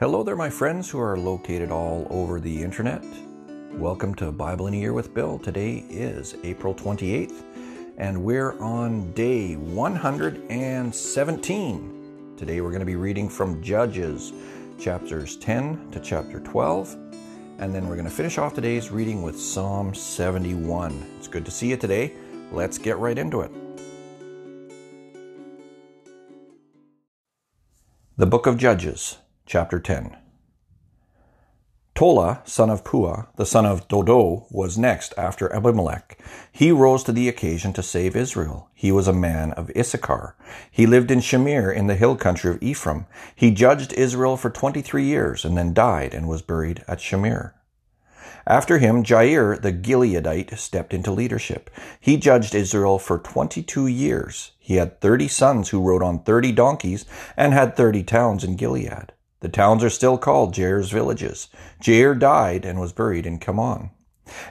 Hello there, my friends who are located all over the internet. Welcome to Bible in a Year with Bill. Today is April 28th, and we're on day 117. Today we're going to be reading from Judges, chapters 10 to chapter 12, and then we're going to finish off today's reading with Psalm 71. It's good to see you today. Let's get right into it. The Book of Judges, chapter 10. Tola, son of Puah, the son of Dodo, was next after Abimelech. He rose to the occasion to save Israel. He was a man of Issachar. He lived in Shamir in the hill country of Ephraim. He judged Israel for 23 years and then died and was buried at Shamir. After him, Jair the Gileadite stepped into leadership. He judged Israel for 22 years. He had 30 sons who rode on 30 donkeys and had 30 towns in Gilead. The towns are still called Jair's villages. Jair died and was buried in Kamon.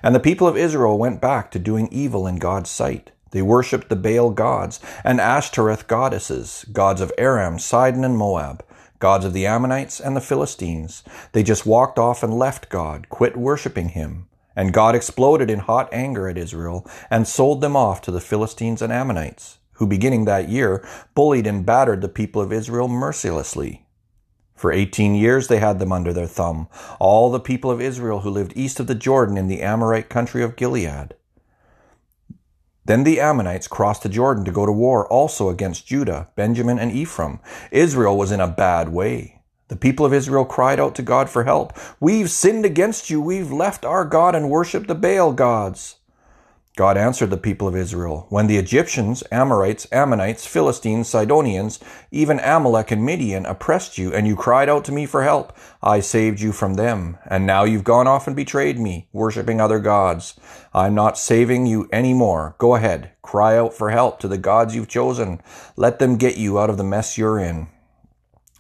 And the people of Israel went back to doing evil in God's sight. They worshipped the Baal gods and Ashtoreth goddesses, gods of Aram, Sidon, and Moab gods of the Ammonites and the Philistines. They just walked off and left God, quit worshiping him. And God exploded in hot anger at Israel and sold them off to the Philistines and Ammonites, who beginning that year bullied and battered the people of Israel mercilessly. For 18 years they had them under their thumb, all the people of Israel who lived east of the Jordan in the Amorite country of Gilead. Then the Ammonites crossed the Jordan to go to war also against Judah, Benjamin, and Ephraim. Israel was in a bad way. The people of Israel cried out to God for help. We've sinned against you. We've left our God and worshipped the Baal gods. God answered the people of Israel, When the Egyptians, Amorites, Ammonites, Philistines, Sidonians, even Amalek and Midian oppressed you, and you cried out to me for help, I saved you from them. And now you've gone off and betrayed me, worshipping other gods. I'm not saving you any more. Go ahead, cry out for help to the gods you've chosen. Let them get you out of the mess you're in.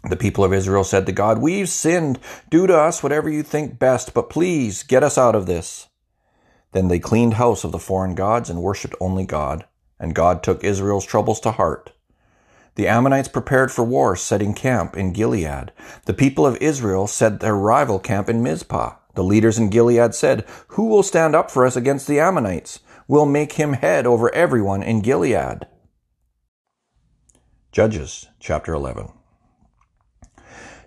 The people of Israel said to God, We've sinned. Do to us whatever you think best, but please get us out of this. Then they cleaned house of the foreign gods and worshipped only God, and God took Israel's troubles to heart. The Ammonites prepared for war, setting camp in Gilead. The people of Israel set their rival camp in Mizpah. The leaders in Gilead said, Who will stand up for us against the Ammonites? We'll make him head over everyone in Gilead. Judges chapter 11.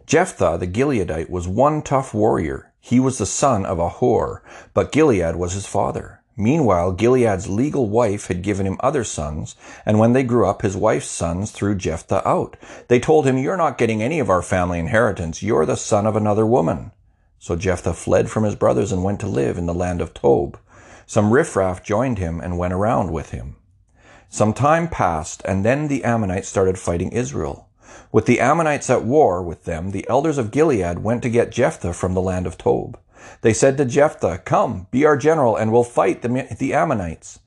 Jephthah the Gileadite was one tough warrior. He was the son of Ahor, but Gilead was his father. Meanwhile, Gilead's legal wife had given him other sons, and when they grew up, his wife's sons threw Jephthah out. They told him, You're not getting any of our family inheritance. You're the son of another woman. So Jephthah fled from his brothers and went to live in the land of Tob. Some riffraff joined him and went around with him. Some time passed, and then the Ammonites started fighting Israel. With the Ammonites at war with them, the elders of Gilead went to get Jephthah from the land of Tob. They said to Jephthah, Come, be our general, and we'll fight the, the Ammonites.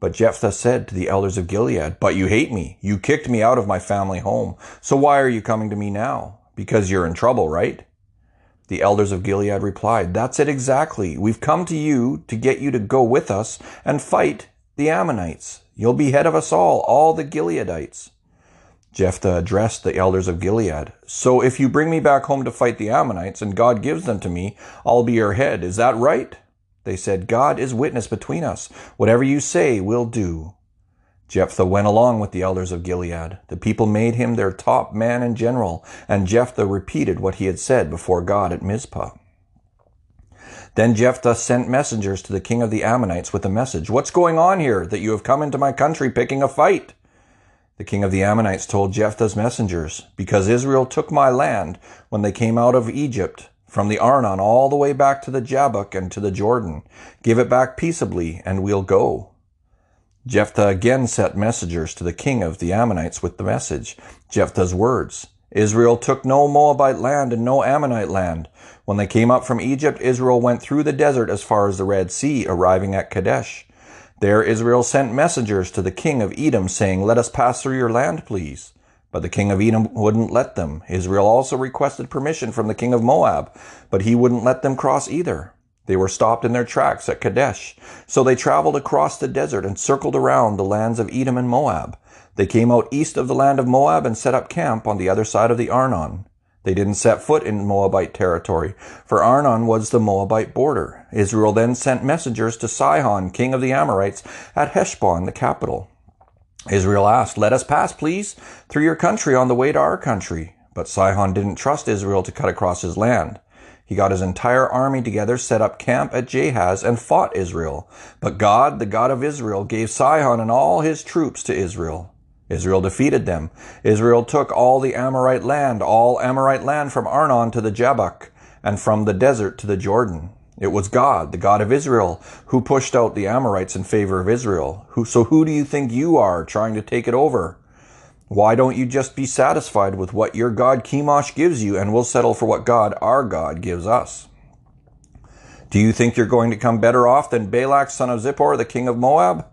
But Jephthah said to the elders of Gilead, But you hate me. You kicked me out of my family home. So why are you coming to me now? Because you're in trouble, right? The elders of Gilead replied, That's it exactly. We've come to you to get you to go with us and fight the Ammonites. You'll be head of us all, all the Gileadites. Jephthah addressed the elders of Gilead. So if you bring me back home to fight the Ammonites and God gives them to me, I'll be your head. Is that right? They said, God is witness between us. Whatever you say, we'll do. Jephthah went along with the elders of Gilead. The people made him their top man and general, and Jephthah repeated what he had said before God at Mizpah. Then Jephthah sent messengers to the king of the Ammonites with a message. What's going on here that you have come into my country picking a fight? The king of the Ammonites told Jephthah's messengers, Because Israel took my land when they came out of Egypt, from the Arnon all the way back to the Jabbok and to the Jordan, give it back peaceably, and we'll go. Jephthah again sent messengers to the king of the Ammonites with the message, Jephthah's words. Israel took no Moabite land and no Ammonite land. When they came up from Egypt, Israel went through the desert as far as the Red Sea, arriving at Kadesh. There Israel sent messengers to the king of Edom, saying, Let us pass through your land, please. But the king of Edom wouldn't let them. Israel also requested permission from the king of Moab, but he wouldn't let them cross either. They were stopped in their tracks at Kadesh. So they traveled across the desert and circled around the lands of Edom and Moab. They came out east of the land of Moab and set up camp on the other side of the Arnon. They didn't set foot in Moabite territory, for Arnon was the Moabite border. Israel then sent messengers to Sihon, king of the Amorites, at Heshbon, the capital. Israel asked, Let us pass, please, through your country on the way to our country. But Sihon didn't trust Israel to cut across his land. He got his entire army together, set up camp at Jahaz, and fought Israel. But God, the God of Israel, gave Sihon and all his troops to Israel. Israel defeated them. Israel took all the Amorite land, all Amorite land from Arnon to the Jabbok, and from the desert to the Jordan. It was God, the God of Israel, who pushed out the Amorites in favor of Israel. Who, so who do you think you are trying to take it over? Why don't you just be satisfied with what your God Chemosh gives you and we'll settle for what God, our God, gives us? Do you think you're going to come better off than Balak, son of Zippor, the king of Moab?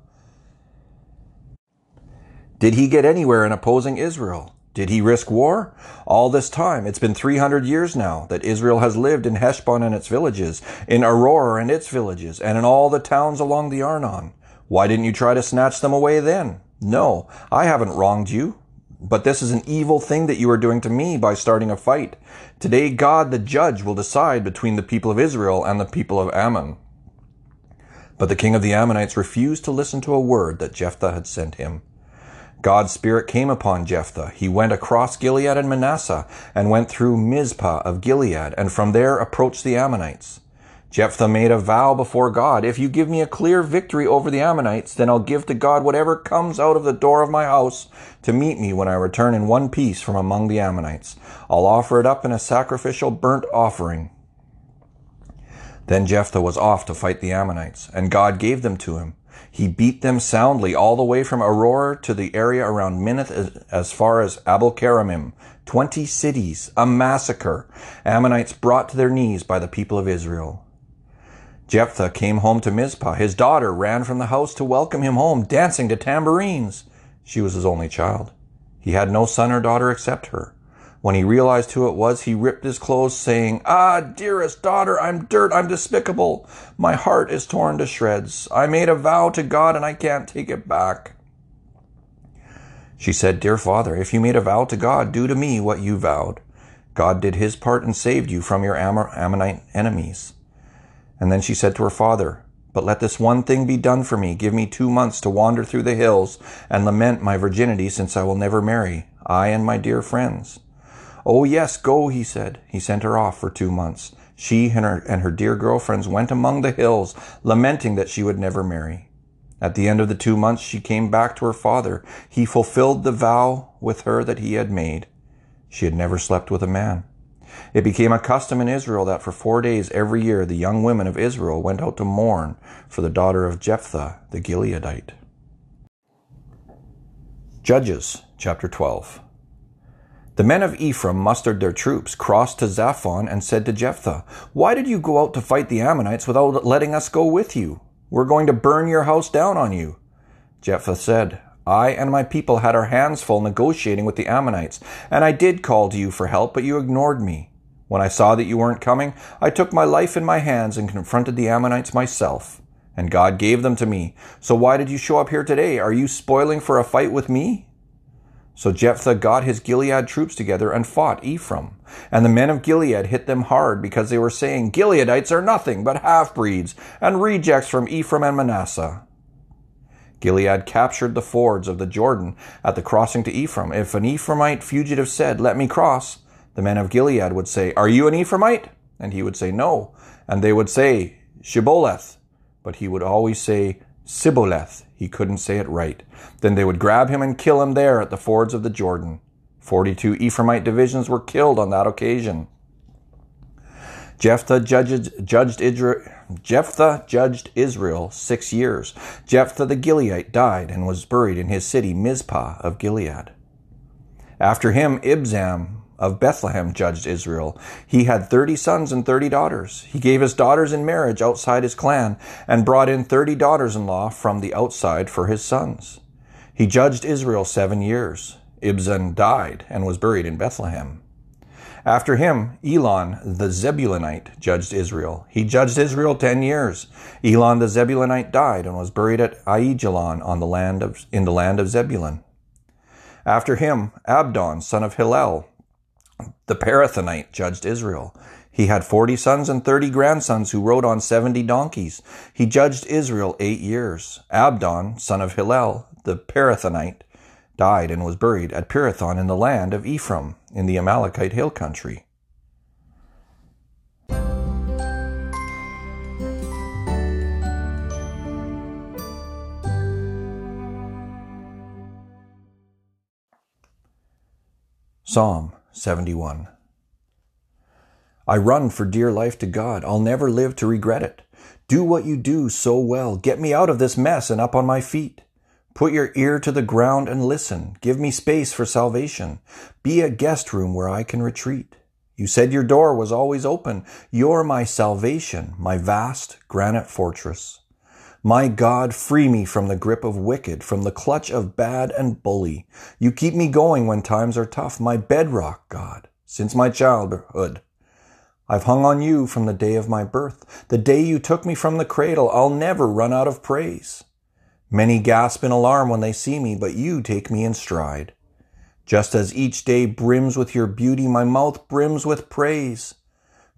Did he get anywhere in opposing Israel? Did he risk war? All this time, it's been 300 years now that Israel has lived in Heshbon and its villages, in Aroer and its villages, and in all the towns along the Arnon. Why didn't you try to snatch them away then? No, I haven't wronged you. But this is an evil thing that you are doing to me by starting a fight. Today, God the judge will decide between the people of Israel and the people of Ammon. But the king of the Ammonites refused to listen to a word that Jephthah had sent him. God's spirit came upon Jephthah. He went across Gilead and Manasseh and went through Mizpah of Gilead and from there approached the Ammonites. Jephthah made a vow before God, if you give me a clear victory over the Ammonites, then I'll give to God whatever comes out of the door of my house to meet me when I return in one piece from among the Ammonites. I'll offer it up in a sacrificial burnt offering. Then Jephthah was off to fight the Ammonites, and God gave them to him. He beat them soundly all the way from Aroer to the area around Minnith as far as Abel Keramim. Twenty cities, a massacre. Ammonites brought to their knees by the people of Israel. Jephthah came home to Mizpah. His daughter ran from the house to welcome him home, dancing to tambourines. She was his only child. He had no son or daughter except her. When he realized who it was, he ripped his clothes, saying, Ah, dearest daughter, I'm dirt, I'm despicable. My heart is torn to shreds. I made a vow to God and I can't take it back. She said, Dear father, if you made a vow to God, do to me what you vowed. God did his part and saved you from your Ammonite enemies. And then she said to her father, But let this one thing be done for me. Give me two months to wander through the hills and lament my virginity, since I will never marry, I and my dear friends. Oh, yes, go, he said. He sent her off for two months. She and her, and her dear girlfriends went among the hills, lamenting that she would never marry. At the end of the two months, she came back to her father. He fulfilled the vow with her that he had made. She had never slept with a man. It became a custom in Israel that for four days every year the young women of Israel went out to mourn for the daughter of Jephthah the Gileadite. Judges chapter 12. The men of Ephraim mustered their troops, crossed to Zaphon, and said to Jephthah, Why did you go out to fight the Ammonites without letting us go with you? We're going to burn your house down on you. Jephthah said, I and my people had our hands full negotiating with the Ammonites, and I did call to you for help, but you ignored me. When I saw that you weren't coming, I took my life in my hands and confronted the Ammonites myself. And God gave them to me. So why did you show up here today? Are you spoiling for a fight with me? So Jephthah got his Gilead troops together and fought Ephraim. And the men of Gilead hit them hard because they were saying, Gileadites are nothing but half-breeds and rejects from Ephraim and Manasseh. Gilead captured the fords of the Jordan at the crossing to Ephraim. If an Ephraimite fugitive said, Let me cross, the men of Gilead would say, Are you an Ephraimite? And he would say, No. And they would say, Shibboleth. But he would always say, Sibboleth. He couldn't say it right. Then they would grab him and kill him there at the fords of the Jordan. Forty-two Ephraimite divisions were killed on that occasion. Jephthah judged, judged Israel, Jephthah judged Israel six years. Jephthah the Gileadite died and was buried in his city Mizpah of Gilead. After him, Ibzan of Bethlehem judged Israel. He had thirty sons and thirty daughters. He gave his daughters in marriage outside his clan and brought in thirty daughters-in-law from the outside for his sons. He judged Israel seven years. Ibzan died and was buried in Bethlehem. After him, Elon the Zebulunite judged Israel. He judged Israel ten years. Elon the Zebulunite died and was buried at Aijalon on the land of, in the land of Zebulun. After him, Abdon, son of Hillel, The Pirathonite judged Israel. He had forty sons and thirty grandsons who rode on seventy donkeys. He judged Israel eight years. Abdon, son of Hillel, the Pirathonite, died and was buried at Pirathon in the land of Ephraim, in the Amalekite hill country. Psalm 71 I run for dear life to God. I'll never live to regret it. Do what you do so well. Get me out of this mess and up on my feet. Put your ear to the ground and listen. Give me space for salvation. Be a guest room where I can retreat. You said your door was always open. You're my salvation, my vast granite fortress. My God, free me from the grip of wicked, from the clutch of bad and bully. You keep me going when times are tough, my bedrock, God, since my childhood. I've hung on you from the day of my birth. The day you took me from the cradle, I'll never run out of praise. Many gasp in alarm when they see me, but you take me in stride. Just as each day brims with your beauty, my mouth brims with praise.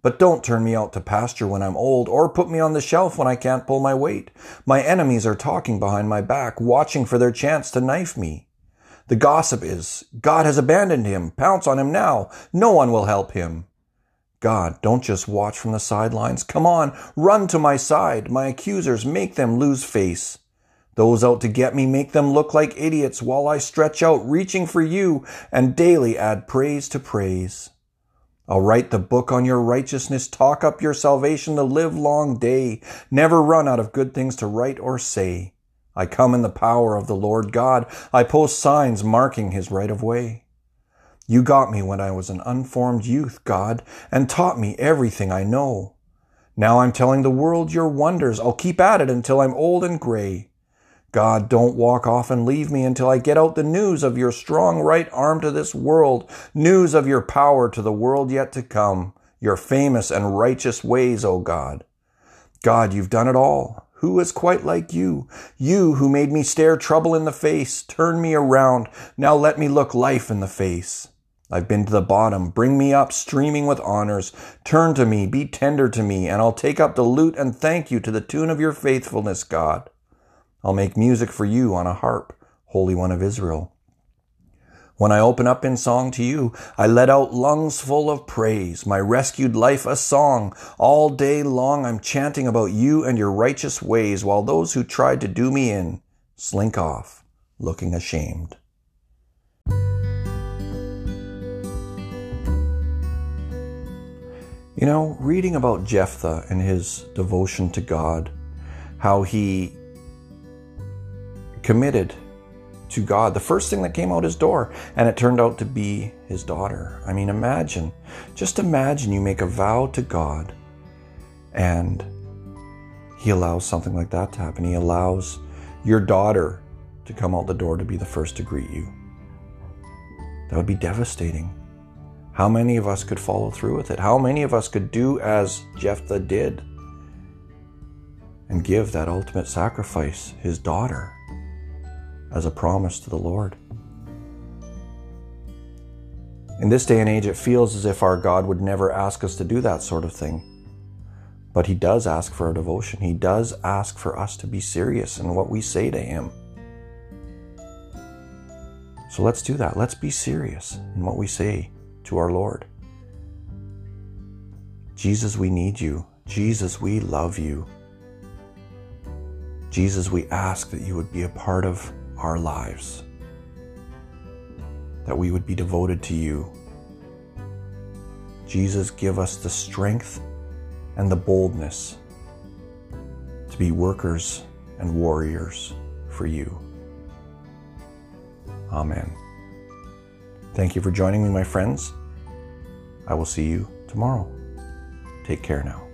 But don't turn me out to pasture when I'm old, or put me on the shelf when I can't pull my weight. My enemies are talking behind my back, watching for their chance to knife me. The gossip is, God has abandoned him. Pounce on him now. No one will help him. God, don't just watch from the sidelines. Come on, run to my side. My accusers, make them lose face. Those out to get me, make them look like idiots while I stretch out, reaching for you, and daily add praise to praise. I'll write the book on your righteousness, talk up your salvation the livelong day, never run out of good things to write or say. I come in the power of the Lord God. I post signs marking his right of way. You got me when I was an unformed youth, God, and taught me everything I know. Now I'm telling the world your wonders. I'll keep at it until I'm old and gray. God, don't walk off and leave me until I get out the news of your strong right arm to this world, news of your power to the world yet to come, your famous and righteous ways, O God. God, you've done it all. Who is quite like you? You who made me stare trouble in the face, turn me around, now let me look life in the face. I've been to the bottom. Bring me up, streaming with honors. Turn to me, be tender to me, and I'll take up the lute and thank you to the tune of your faithfulness, God. I'll make music for you on a harp, Holy One of Israel. When I open up in song to you, I let out lungs full of praise, my rescued life a song. All day long I'm chanting about you and your righteous ways, while those who tried to do me in slink off, looking ashamed. You know, reading about Jephthah and his devotion to God, how he committed to God. The first thing that came out his door, and it turned out to be his daughter. I mean, imagine, just imagine you make a vow to God and he allows something like that to happen. He allows your daughter to come out the door to be the first to greet you. That would be devastating. How many of us could follow through with it? How many of us could do as Jephthah did and give that ultimate sacrifice, his daughter? As a promise to the Lord. In this day and age, it feels as if our God would never ask us to do that sort of thing. But He does ask for our devotion. He does ask for us to be serious in what we say to Him. So let's do that. Let's be serious in what we say to our Lord. Jesus, we need you. Jesus, we love you. Jesus, we ask that you would be a part of our lives, that we would be devoted to you. Jesus, give us the strength and the boldness to be workers and warriors for you. Amen. Thank you for joining me, my friends. I will see you tomorrow. Take care now.